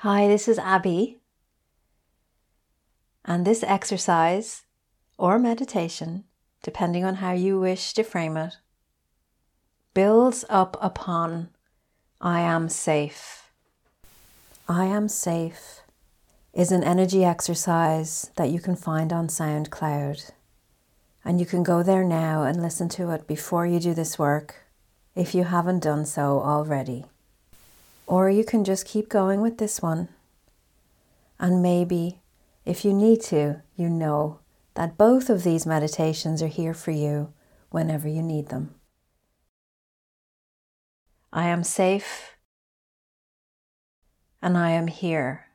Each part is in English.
Hi, this is Abby. And this exercise or meditation, depending on how you wish to frame it, builds up upon I am safe. I am safe is an energy exercise that you can find on SoundCloud. And you can go there now and listen to it before you do this work if you haven't done so already. Or you can just keep going with this one. And maybe, if you need to, you know that both of these meditations are here for you whenever you need them. I am safe and I am here.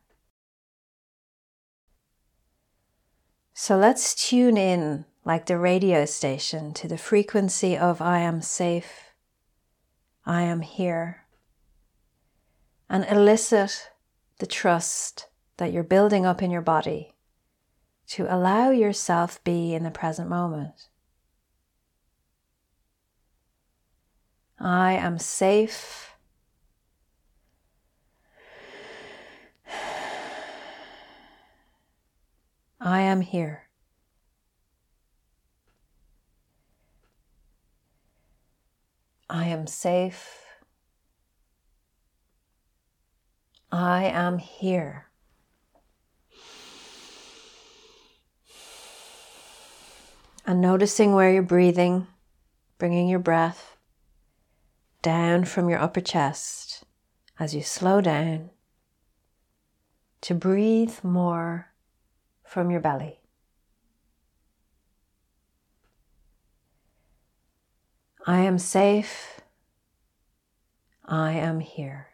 So let's tune in like the radio station to the frequency of I am safe, I am here, and elicit the trust that you're building up in your body to allow yourself be in the present moment. I am safe. I am here. I am safe. I am here. And noticing where you're breathing, bringing your breath down from your upper chest as you slow down to breathe more from your belly. I am safe. I am here.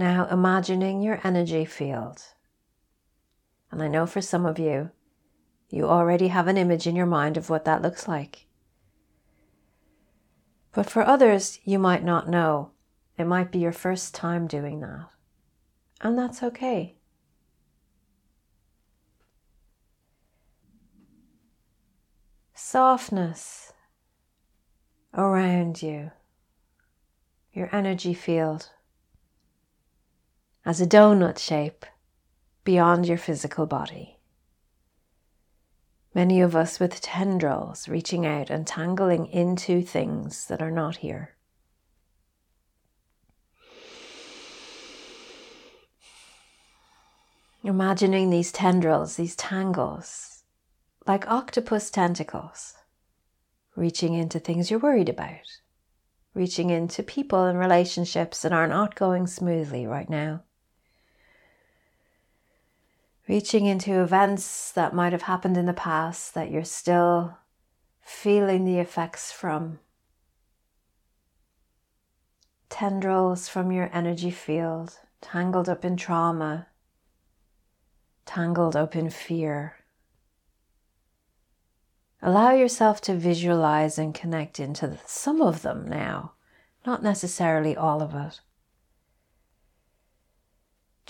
Now imagining your energy field. And I know for some of you, you already have an image in your mind of what that looks like. But for others, you might not know. It might be your first time doing that. And that's okay. Softness around you, your energy field, as a donut shape beyond your physical body. Many of us with tendrils reaching out and tangling into things that are not here. Imagining these tendrils, these tangles, like octopus tentacles, reaching into things you're worried about, reaching into people and relationships that are not going smoothly right now, reaching into events that might have happened in the past that you're still feeling the effects from. Tendrils from your energy field, tangled up in trauma, tangled up in fear. Allow yourself to visualize and connect into some of them now, not necessarily all of it.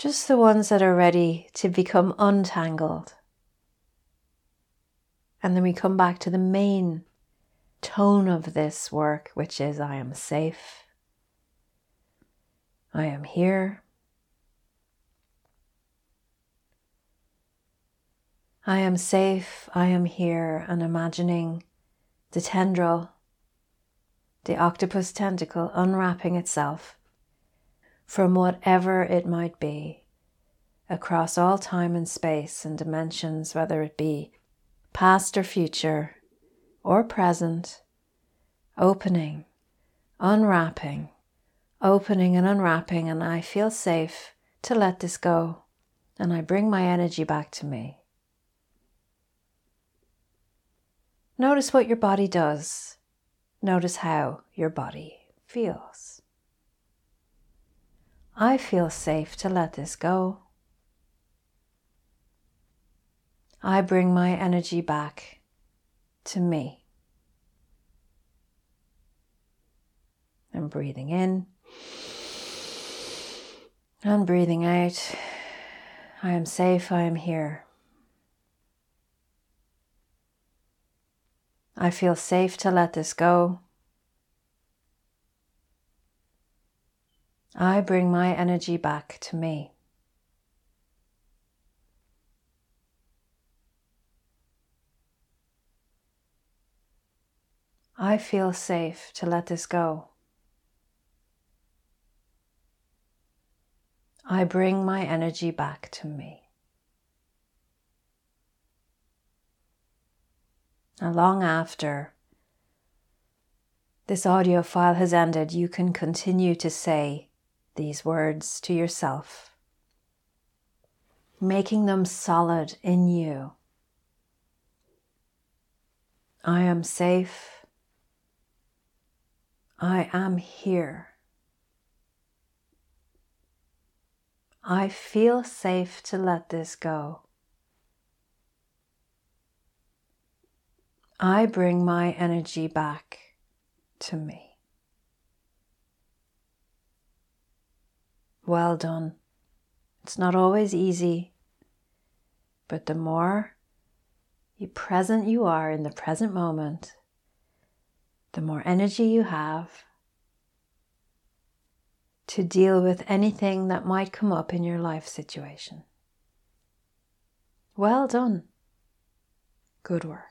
Just the ones that are ready to become untangled. And then we come back to the main tone of this work, which is I am safe. I am here. I am safe, I am here, and imagining the tendril, the octopus tentacle unwrapping itself from whatever it might be across all time and space and dimensions, whether it be past or future or present, opening, unwrapping, opening and unwrapping, and I feel safe to let this go, and I bring my energy back to me. Notice what your body does. Notice how your body feels. I feel safe to let this go. I bring my energy back to me. I'm breathing in and breathing out. I am safe, I am here. I feel safe to let this go. I bring my energy back to me. I feel safe to let this go. I bring my energy back to me. And long after this audio file has ended, you can continue to say these words to yourself, making them solid in you. I am safe. I am here. I feel safe to let this go. I bring my energy back to me. Well done. It's not always easy, but the more you present you are in the present moment, the more energy you have to deal with anything that might come up in your life situation. Well done. Good work.